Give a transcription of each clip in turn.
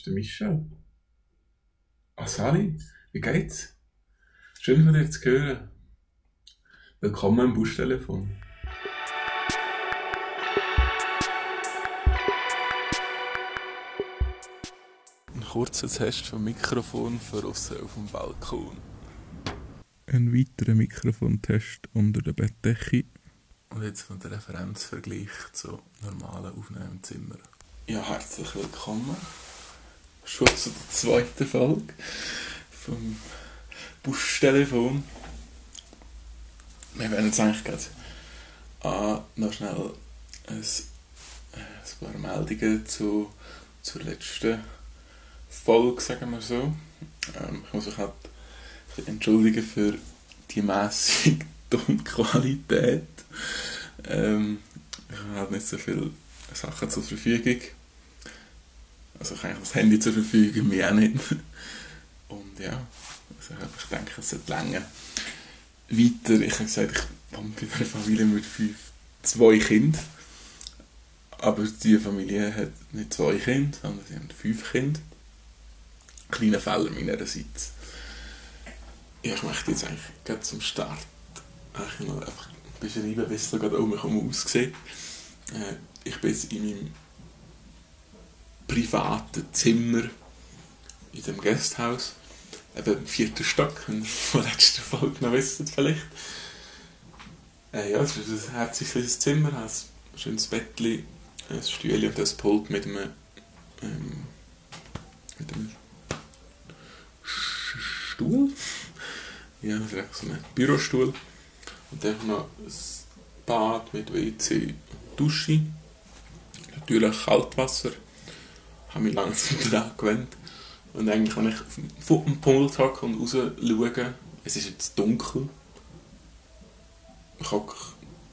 Ist der Michel. Ah, Sali, wie geht's? Schön von dir zu hören. Willkommen am Buschtelefon. Ein kurzer Test vom Mikrofon für außen auf dem Balkon. Ein weiterer Mikrofontest unter der Bettdecke. Und jetzt noch der Referenzvergleich zu normalen Aufnahmezimmer. Ja, herzlich willkommen. Schon zu der zweiten Folge vom Buschtelefon. Wir werden jetzt eigentlich gerade ah, noch schnell ein, ein paar Meldungen zu, zur letzten Folge, sagen wir so. Ähm, ich muss mich halt entschuldigen für die mäßige Tonqualität. Ähm, ich habe halt nicht so viele Sachen zur Verfügung. Also ich habe das Handy zur Verfügung, mir auch nicht. Und ja, also ich denke, es sollte länger. Weiter, ich habe gesagt, ich wohne bei einer Familie mit fünf, zwei Kindern. Aber diese Familie hat nicht zwei Kinder, sondern sie haben fünf Kinder. Kleine Fälle meinerseits. Ja, ich möchte jetzt eigentlich gerade zum Start eigentlich noch einfach beschreiben, wie es da gerade um mich herum aussieht. Äh, ich bin jetzt in meinem privaten Zimmer in dem Gasthaus, eben im vierten Stock, wenn ihr von der letzten Folge noch wisst vielleicht. Äh, ja, es ist ein herzliches Zimmer, ein schönes Bettchen, ein Stühle und ein Pult mit einem, ähm, mit einem Stuhl. Ja, vielleicht so ein Bürostuhl. Und dann noch ein Bad mit WC und Dusche. Natürlich Kaltwasser. Habe mich langsam daran gewöhnt. Und eigentlich, wenn ich auf dem Pult hocke und raus schaue, es ist jetzt dunkel. Ich hocke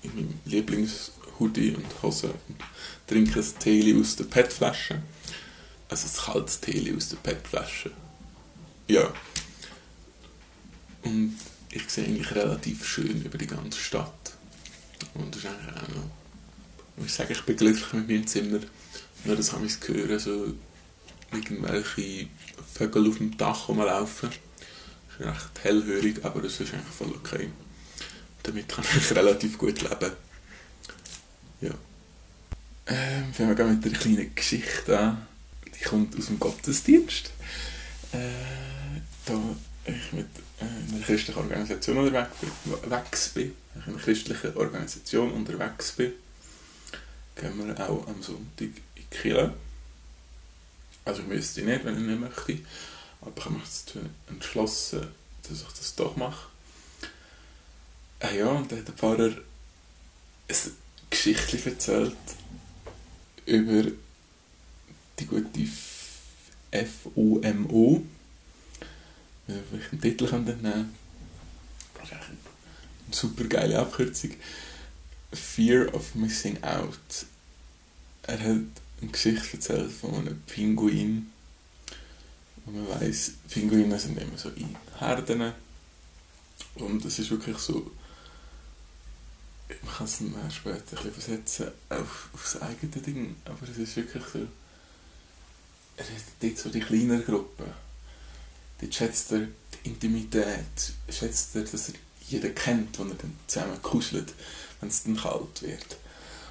in meinem Lieblingshoodie und Hose und trinke ein Tee aus der PET-Flasche. Also ein kaltes Tee aus der PET-Flasche. Ja. Und ich sehe eigentlich relativ schön über die ganze Stadt. Und das ist eigentlich auch noch... Ich muss ich bin glücklich mit meinem Zimmer. Nur das habe ich gehört, so irgendwelche Vögel auf dem Dach rumlaufen. Das ist recht hellhörig, aber das ist eigentlich voll okay. Damit kann ich relativ gut leben. Ja. Ähm, fangen wir mit einer kleinen Geschichte an. Die kommt aus dem Gottesdienst. Äh, da ich mit äh, einer christlichen Organisation unterwegs bin, in einer christlichen Organisation unterwegs bin, gehen wir auch am Sonntag Kirche. Also ich müsste nicht, wenn ich nicht möchte, aber ich habe mich dazu entschlossen, dass ich das doch mache. Ah ja, und dann hat der Pfarrer ein Geschichte erzählt über die gute FOMO welchen Titel können wir nehmen? Das ist eine super geile Abkürzung. Fear of Missing Out. Er hat eine Geschichte erzählt von einem Pinguin. Und man weiss, Pinguine sind immer so in Herden. Und es ist wirklich so. Man kann es dann später ein bisschen versetzen auf, auf das eigene Ding, aber es ist wirklich so. Er hat dort so die kleineren Gruppen dort schätzt er die Intimität, schätzt er, dass er jeden kennt, wenn er dann zusammen kuschelt, wenn es dann kalt wird.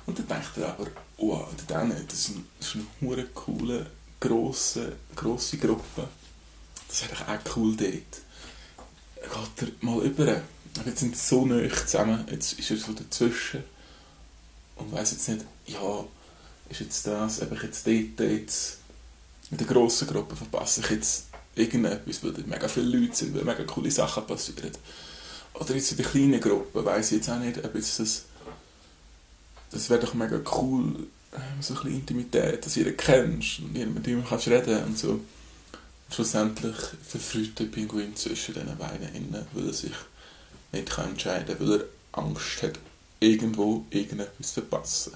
Und dann denkt er aber, wow, dann, das ist, eine hure coole, grosse, grosse Gruppe. Das ist eigentlich auch cool dort. Geht er mal über. Jetzt sind sie so nah zusammen, jetzt ist er so dazwischen und weiß jetzt nicht, ja, ist jetzt das, ob ich jetzt dort jetzt mit der grossen Gruppe verpasse ich jetzt irgendetwas, weil dort mega viele Leute sind, weil mega coole Sachen passieren. Oder jetzt in der kleinen Gruppe, weiß ich jetzt auch nicht, ob jetzt das... Das wäre doch mega cool, ähm, so ein bisschen Intimität, dass jeder kennst und mit ihm kannst reden und so. Und schlussendlich verfrüht der Pinguin zwischen diesen beiden innen, weil er sich nicht kann entscheiden kann, weil er Angst hat, irgendwo irgendetwas zu verpassen.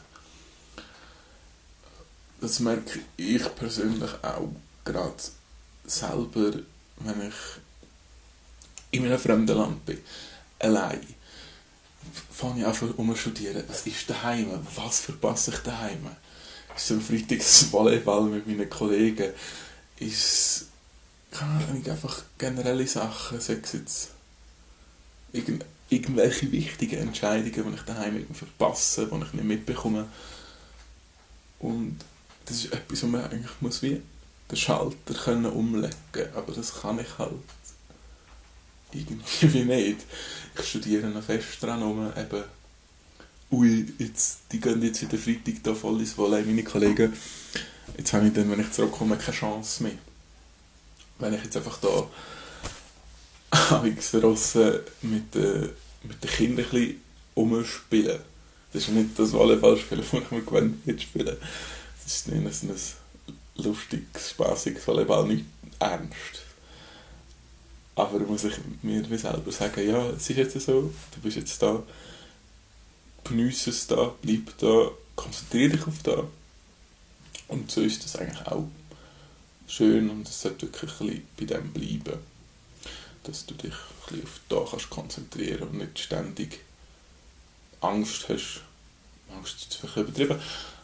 Das merke ich persönlich auch gerade selber, wenn ich in einem fremden Land bin, allein, fange ich an um studieren, was ist daheim, was verpasse ich daheim. ist am Freitag das Volleyball mit meinen Kollegen, ist keine Ahnung, einfach generelle Sachen, sei es jetzt. Irgend, irgendwelche wichtigen Entscheidungen, die ich daheim verpasse, die ich nicht mitbekomme. Und das ist etwas, wo man eigentlich muss wie den Schalter können umlegen. Aber das kann ich halt irgendwie nicht. Ich studiere noch fest dran, um eben ui, jetzt, die gehen jetzt wieder Freitag da voll ins Volley, meine Kollegen. Jetzt habe ich dann, wenn ich zurückkomme, keine Chance mehr. Wenn ich jetzt einfach da draussen mit, äh, mit den Kindern ein bisschen rumspiele. Das ist nicht das Volleyballspielen, das ich mir gewöhnt mitspielen. Das ist nicht ein lustiges, spaßiges Volleyball, nicht ernst. Aber muss ich mir selber sagen, ja, es ist jetzt so, du bist jetzt da, genieße es da, bleib da, konzentriere dich auf da. Und so ist das eigentlich auch schön und es sollte wirklich ein bisschen bei dem bleiben. Dass du dich ein bisschen auf da kannst konzentrieren und nicht ständig Angst hast. Angst ist vielleicht übertrieben,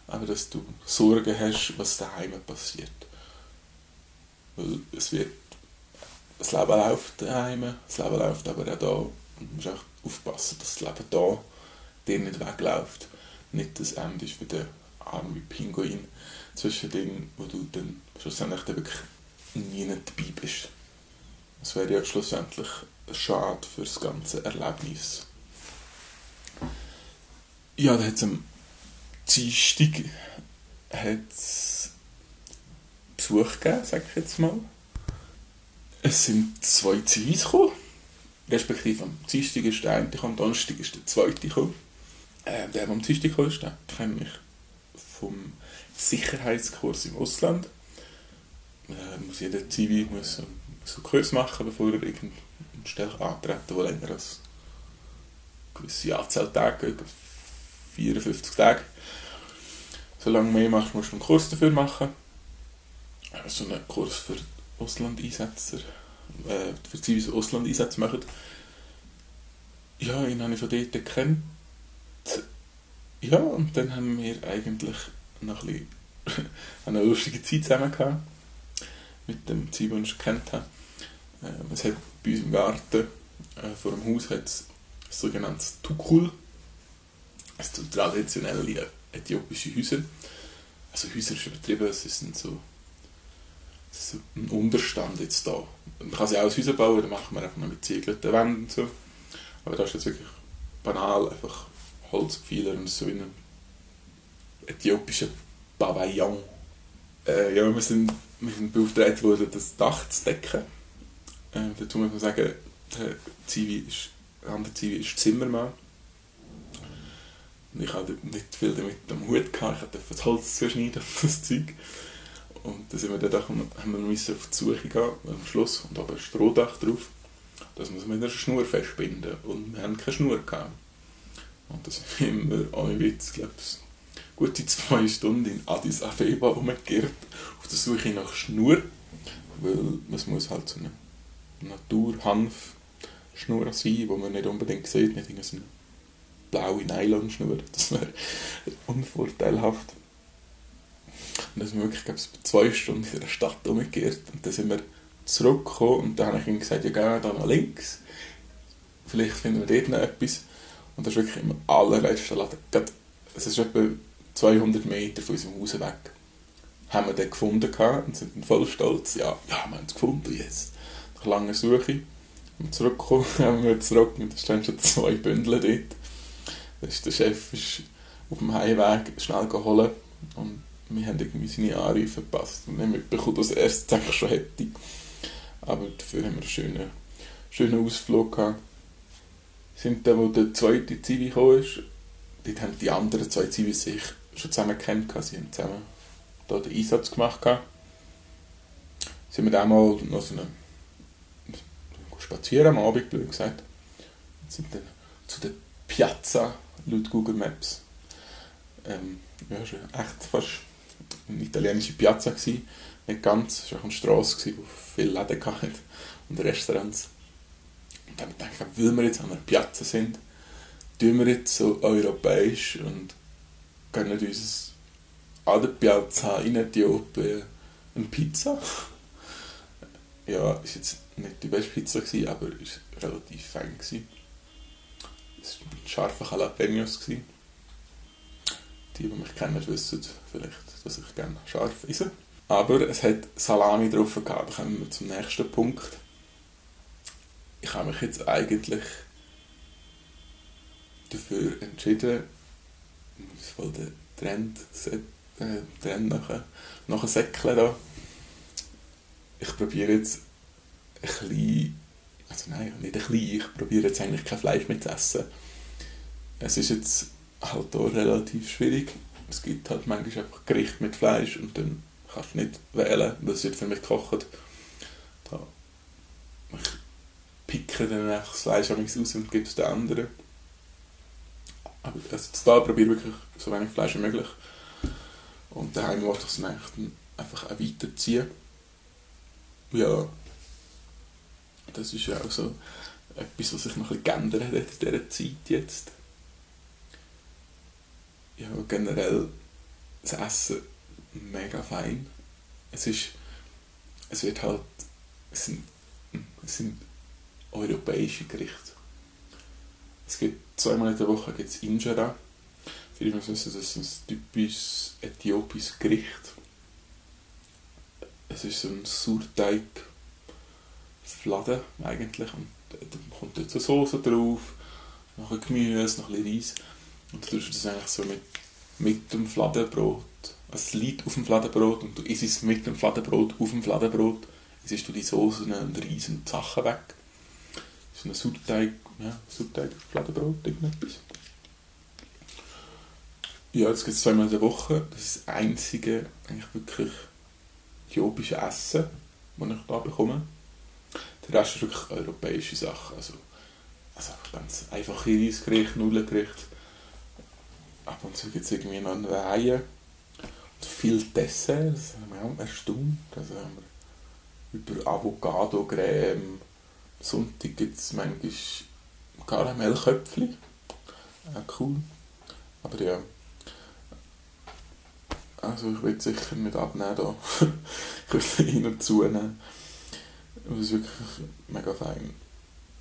aber dass du Sorgen hast, was daheim passiert. Weil es wird, das Leben läuft daheim, das Leben läuft aber auch da. Und du musst auch aufpassen, dass das Leben da dir nicht wegläuft. Nicht das Ende ist wie der arme Pinguin zwischen dem, wo du dann schlussendlich dann wirklich nie dabei bist. Das wäre ja schlussendlich schade für das ganze Erlebnis. Ja, da hat es am Dienstag hat's Besuch gegeben, sag ich jetzt mal. Es sind zwei Zivis gekommen. Respektive am Dienstag ist der eine am Donnerstag ist der zweite gekommen. Äh, der, der am Dienstag gekommen ist, der kenne ich vom Sicherheitskurs im Ausland. Äh, muss jeder Zivi muss, muss einen Kurs machen, bevor er irgendeine Stelle antreten wo länger als gewisse Anzahl Tage, 54 Tage. Solange mehr machst, musst du einen Kurs dafür machen. Äh, so einen Kurs für Auslandeinsätze, äh, die Auslandeinsätze machen. Ja, ihn habe ich von dort gekannt. Ja, und dann haben wir eigentlich noch ein bisschen eine lustige Zeit zusammen gehabt. Mit dem Ziel, den ich kennt habe. Ähm, es hat bei uns im Garten äh, vor dem Haus hat es sogenanntes Tukul. Also traditionelle äthiopische Häuser. Also Häuser ist übertrieben, es sind so, es ist ein Unterstand jetzt da. Man kann sie auch aus Häusern bauen, dann macht man einfach noch mit ziegelten Wänden und so. Aber das ist jetzt wirklich banal, einfach Holzpfeiler und so in einem äthiopischen Pavillon. Äh, ja, wir sind, wir sind beauftragt worden, das Dach zu decken. Äh, dazu muss man sagen, der Zivi ist, der andere Zivi ist Zimmermann. Und ich hatte nicht viel damit am Hut gehabt. Ich durfte das Holz zuschneiden das Zeug. Und dann sind wir dann haben wir müssen auf die Suche gehen, am Schluss, und da ein Strohdach drauf. Das muss man mit einer Schnur festbinden. Und wir haben keine Schnur gehabt. Und das sind wir, ohne Witz, glaube ich, gute zwei Stunden in Addis Abeba umgekehrt, auf der Suche nach Schnur, weil es muss halt so eine Naturhanf-Schnur sein, die man nicht unbedingt sieht, nicht so eine blaue Nylonschnur, das wäre unvorteilhaft. Und dann sind wir wirklich, glaube ich, zwei Stunden in der Stadt umgekehrt und dann sind wir zurückgekommen und dann habe ich ihm gesagt, ja, gehen wir da nach links, vielleicht finden wir dort noch etwas. Und das ist wirklich im allerletzten Laden. Es ist etwa 200 Meter von unserem Haus weg. Haben wir den gefunden und sind dann voll stolz. Ja, ja, wir haben es gefunden jetzt. Nach langer Suche. Und zurückgekommen, haben wir zurück und da stehen schon zwei Bündel dort. Das ist der Chef ist auf dem Heimweg schnell geholt und wir haben irgendwie seine Anrufe verpasst und haben mitbekommen, dass er es eigentlich schon hätte. Aber dafür haben wir einen schönen, schönen Ausflug gehabt. Sind dann, wo der zweite Zivi gekommen ist, dort haben die anderen zwei Zivis sich schon zusammen kennt. Sie haben zusammen da den Einsatz gemacht. Sind wir dann mal noch so eine spazieren am Abend, blöd gesagt. Sind dann zu der Piazza laut Google Maps. Ähm, ja, schon echt fast eine italienische Piazza gewesen. Nicht ganz, es war auch eine Straße, wo viele Läden hatten und Restaurants. Und dann denke ich, weil wir jetzt an einer Piazza sind, tun wir jetzt so europäisch und gönnen uns an der Piazza in Äthiopien eine Pizza. Ja, ist jetzt nicht die beste Pizza gewesen, aber ist relativ fein gewesen. Es war mit scharfen Jalapenos gewesen. Die, die mich kennen, wissen vielleicht, dass ich gerne scharf esse. Aber es hat Salami drauf gehabt. Kommen wir zum nächsten Punkt. Ich habe mich jetzt eigentlich dafür entschieden, ich voll den Trend, äh, Trend nachher, nachher säckeln da. Ich probiere jetzt ein bisschen, also nein, nicht ein bisschen, ich probiere jetzt eigentlich kein Fleisch mehr zu essen. Es ist jetzt halt auch relativ schwierig. Es gibt halt manchmal einfach Gericht mit Fleisch und dann kannst du nicht wählen, was wird für mich gekocht. Da, ich picke dann einfach das Fleisch aus und gebe es den anderen. Aber also da probiere ich wirklich so wenig Fleisch wie möglich. Und daheim wollte ich es dann einfach auch weiterziehen. Ja, das ist ja auch so etwas, was sich noch ein bisschen geändert hat in dieser Zeit jetzt. Ja, generell das Essen mega fein. Es ist, es wird halt, es sind, es sind europäische Gerichte. Es gibt zweimal in der Woche gibt's Injera. Viele müssen wissen, das ist ein typisches äthiopisches Gericht. Es ist so ein Sauerteig Fladen eigentlich und da kommt jetzt eine Soße drauf, noch ein Gemüse, noch ein bisschen Reis und dann tust du das eigentlich so mit, mit dem Fladenbrot es liegt auf dem Fladenbrot und du isst es mit dem Fladenbrot auf dem Fladenbrot. Jetzt isst du die Soße und Reis Sachen weg. Das ist ein Sauerteig, ja, Sauerteig, Fladenbrot, irgendetwas. Ja, das gibt es zweimal in der Woche. Das ist das einzige, eigentlich wirklich äthiopische Essen, das ich da bekomme. Der Rest ist wirklich europäische Sachen. Also, also ganz einfache Reisgerichte, Nudelgerichte. Ab und zu gibt es irgendwie noch eine Reihe viel Dessert, das haben wir auch erstaunt. Also haben wir über Avocado-Creme, Sonntag gibt es manchmal Karamellköpfchen. Auch cool. Aber ja. Also ich will sicher nicht abnehmen da. ich will hin und zunehmen. Das ist wirklich mega fein.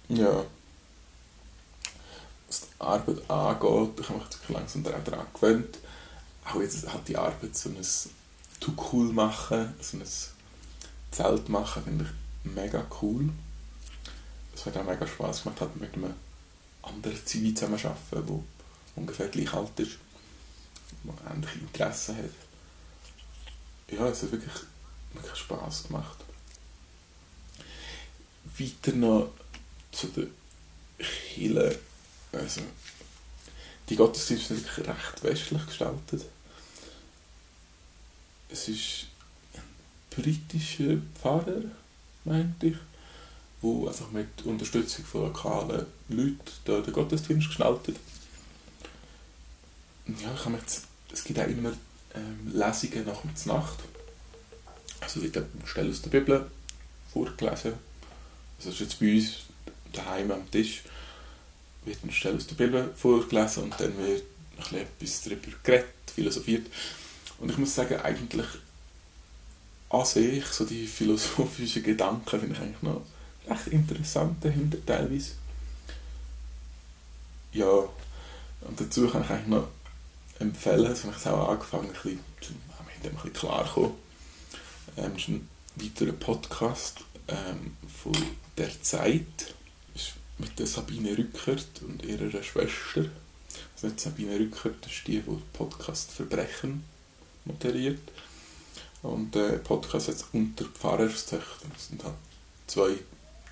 Ja. Arbeit angeht, ich habe mich langsam daran gewöhnt auch jetzt halt die Arbeit, so ein Too Cool machen, so ein Zelt machen, finde ich mega cool. Es hat auch mega Spaß gemacht, hat mit einem anderen Zivi zusammenarbeiten, der ungefähr gleich alt ist, der ähnliche Interessen hat. Ja, es hat wirklich, wirklich Spaß gemacht. Weiter noch zu der Chile. Also, die Gottesdienste sind wirklich recht westlich gestaltet es ist ein britischer Pfarrer, meinte ich, der einfach mit Unterstützung von lokalen Leuten den Gottesdienst gestaltet. Ja, ich habe jetzt, es gibt auch immer ähm, Lesungen nach der Nacht. Also wird eine Stelle aus der Bibel vorgelesen. Also das ist jetzt bei uns daheim am Tisch wird eine Stelle aus der Bibel vorgelesen und dann wird noch etwas darüber geredet, philosophiert. Und ich muss sagen, eigentlich an sich, so die philosophischen Gedanken finde ich eigentlich noch recht interessant dahinter teilweise. Ja, und dazu kann ich eigentlich noch empfehlen, das habe ich auch angefangen, ein bisschen, mit dem ein bisschen klarkommen. Ähm, ist ein weiterer Podcast ähm, von «Der Zeit», mit der Sabine Rückert und ihrer Schwester. Also nicht Sabine Rückert, ist die, die Podcast «Verbrechen» moderiert. Und der äh, Podcast jetzt unter Pfarrerstöchtern. Das sind halt zwei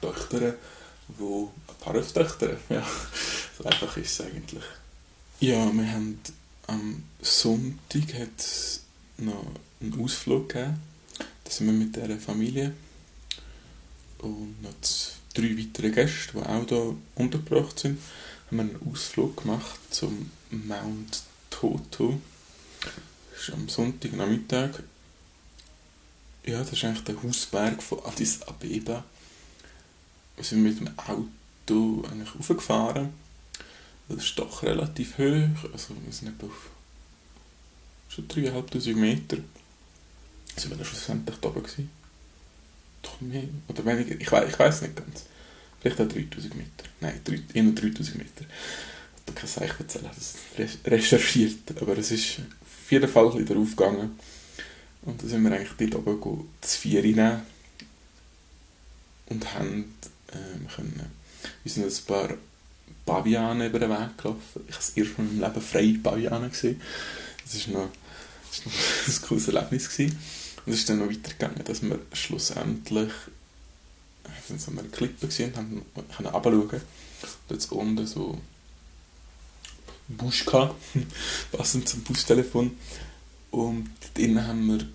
Töchter, die Pfarrerstöchter, ja, so einfach ist es eigentlich. Ja, wir haben am Sonntag noch einen Ausflug gegeben. Da sind wir mit dieser Familie und noch drei weitere Gäste, die auch hier untergebracht sind, haben wir einen Ausflug gemacht zum Mount Toto ist am Sonntagnachmittag. Ja, das ist eigentlich der Hausberg von Addis Abeba. Wir sind mit dem Auto eigentlich raufgefahren. Das ist doch relativ hoch. Also wir sind etwa auf schon 3'500 Meter. Sind wir da schlussendlich da oben gewesen? Doch mehr, oder weniger, ich, we ich weiß nicht ganz. Vielleicht auch 3000 Meter. Nein, 3, eher 3000 Meter. Ich kann Seich erzählen, das ist recherchiert, aber es ist auf jeden Fall wieder aufgegangen. Und dann sind wir eigentlich dort oben das Vier nehmen und haben ähm, können, wir sind ein paar Pavianen über den Weg gelaufen. Ich habe das erste Mal in meinem Leben freie Pavianen gesehen. Das war noch, noch ein cooles Erlebnis. Gewesen. Und es ist dann noch weitergegangen, dass wir schlussendlich wir an einer Klippe gesehen haben können runterschauen. Und jetzt unten so einen Busch gehabt, passend zum Bustelefon. Und drinnen haben wir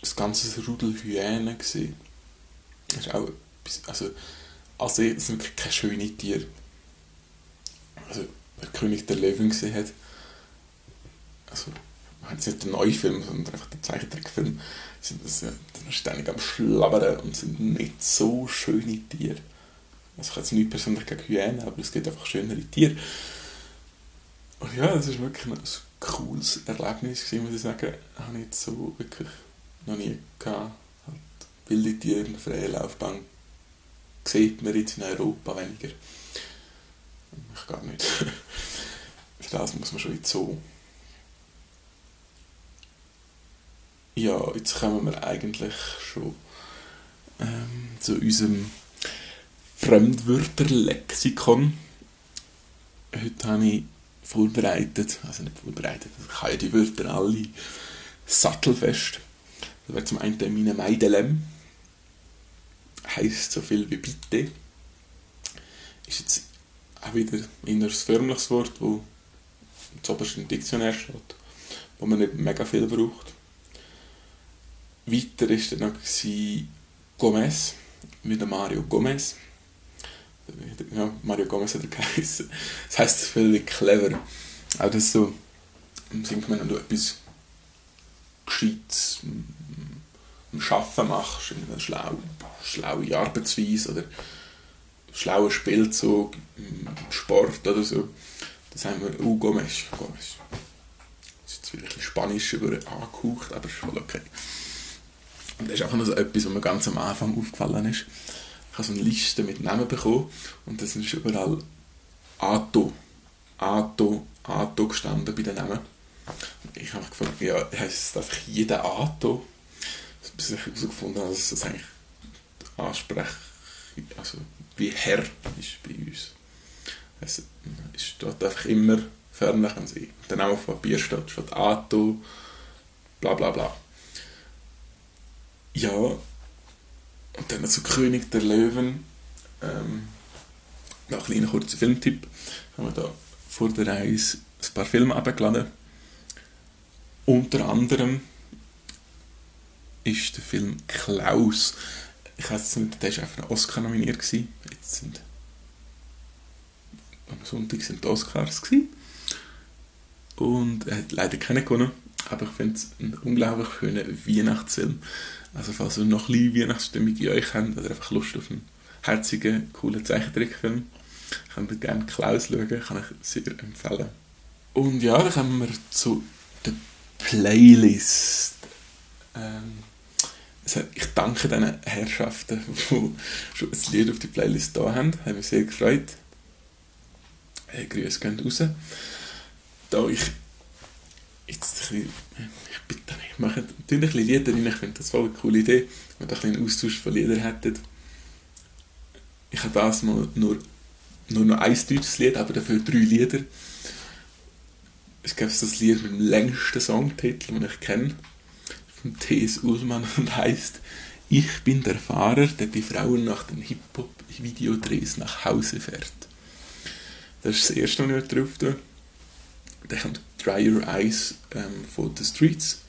das ganze Rudel Hyänen gesehen. Das ist auch etwas, also, also es sind wirklich keine schönen Tiere. Also, wer König der Löwen gesehen hat, also, hat nicht den neuen Film, sondern einfach den Zeichentrickfilm, sind das, ja, ständig am Schlabbern und sind nicht so schöne Tiere. Also ich habe jetzt nicht persönlich gegen Hyänen, aber es gibt einfach schönere Tiere. Und ja, das war wirklich ein cooles Erlebnis, gewesen, muss ich sagen. Das habe ich jetzt so wirklich noch nie gehabt. Halt wilde Tiere in der freien Laufbahn sieht man jetzt in Europa weniger. Ich gar nicht. Für das muss man schon in Zoo. Ja, jetzt kommen wir eigentlich schon ähm, zu unserem Fremdwörterlexikon. Heute habe ich vorbereitet, also nicht vorbereitet, ich habe ja die Wörter alle sattelfest. Das wäre zum einen meine Meidelem, heisst so viel wie bitte. Ist jetzt auch wieder ein förmliches Wort, wo zuoberst im Diktionär steht, wo man nicht mega viel braucht. Weiter war dann noch Gomez, wie der Mario Gomez. Ja, Mario Gomez hat er geheißen. Das heisst völlig clever. Auch das so, singt man, wenn du etwas Gescheites am Arbeiten machst, eine schlau, schlaue Arbeitsweise oder schlauer Spielzug im Sport oder so. Das haben wir, uh, Gomez. Gomez. Das ist jetzt vielleicht ein Spanisch über angehaucht, aber ist voll okay. Und das ist einfach nur so etwas, was mir ganz am Anfang aufgefallen ist. Ich habe so eine Liste mit Namen bekommen und da ist überall Ato, Ato, Ato gestanden bei den Namen. Und ich habe gefragt, ja, heisst es einfach jeder Ato? Bis ich herausgefunden habe, dass das eigentlich Ansprech, also wie Herr ist bei uns. Es steht einfach immer förmlich, wenn der Name auf Papier steht, steht Ato, bla bla bla. Ja, und dann zu König der Löwen. Ähm, noch ein kleiner kurzer Filmtipp. Haben wir da vor der Reise ein paar Filme abgeladen. Unter anderem ist der Film Klaus. Ich weiß nicht, der war einfach ein Oscar nominiert. Jetzt sind am Sonntag sind die Oscars. Und er hat leider keinen gewonnen. Aber ich finde es ein unglaublich schöner Weihnachtsfilm. Also falls ihr noch ein Weihnachtsstimmung in euch habt oder einfach Lust auf einen herzigen, coolen Zeichentrickfilm, könnt ihr gerne Klaus schauen, kann ich sehr empfehlen. Und ja, dann kommen wir zu der Playlist. Ähm, also ich danke diesen Herrschaften, die schon ein Lied auf die Playlist da haben. Hat mich sehr gefreut. Hey, Grüße gehen raus. Da ich jetzt ein bisschen, ich bitte nicht, mache ein bisschen Lieder rein, ich finde das voll eine coole Idee, wenn wir einen Austausch von Liedern hätten. Ich habe das mal nur, nur noch ein deutsches Lied, aber dafür drei Lieder. Es gibt das Lied mit dem längsten Songtitel, den ich kenne, von T.S. Ullmann und heißt Ich bin der Fahrer, der die Frauen nach den Hip-Hop-Videodrehs nach Hause fährt. Das ist das erste, was ich drauf tue. Dann kommt Dry Your Eyes ähm, von The Streets.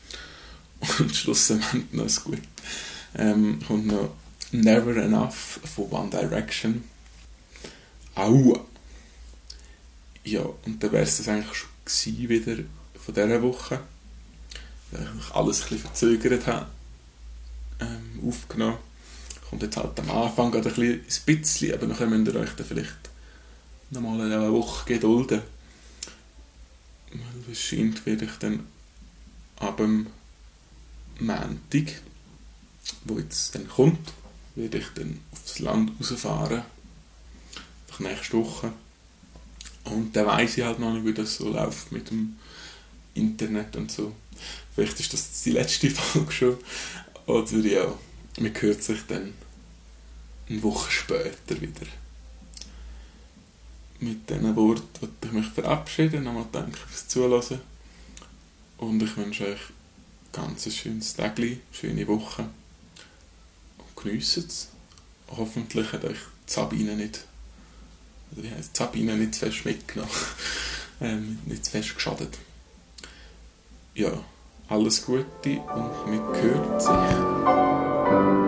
Und schlussendlich noch ist gut. Ähm, kommt noch Never Enough von One Direction. Aua! Ja, und dann wäre es das eigentlich schon wieder von dieser Woche. Weil ich alles ein bisschen verzögert habe. Ähm, aufgenommen. Kommt jetzt halt am Anfang gerade ein bisschen, aber dann könnt ihr euch dann vielleicht nochmal eine Woche gedulden. Weil wahrscheinlich werde ich dann ab dem Montag, wo jetzt dann kommt, werde ich dann aufs Land rausfahren. Einfach nächste Woche. Und dann weiss ich halt noch nicht, wie das so läuft mit dem Internet und so. Vielleicht ist das die letzte Folge schon. Oder ja, man hört sich dann eine Woche später wieder. Mit diesen Worten würde ich mich verabschieden. Nochmal danke fürs Zuhören. Und ich wünsche euch ganz ein schönes Tag, schöne Woche. Und geniessen es. Hoffentlich hat euch Sabine nicht, wie heisst Sabine nicht zu fest mitgenommen. ähm, nicht zu fest geschadet. Ja, alles Gute und man hört sich.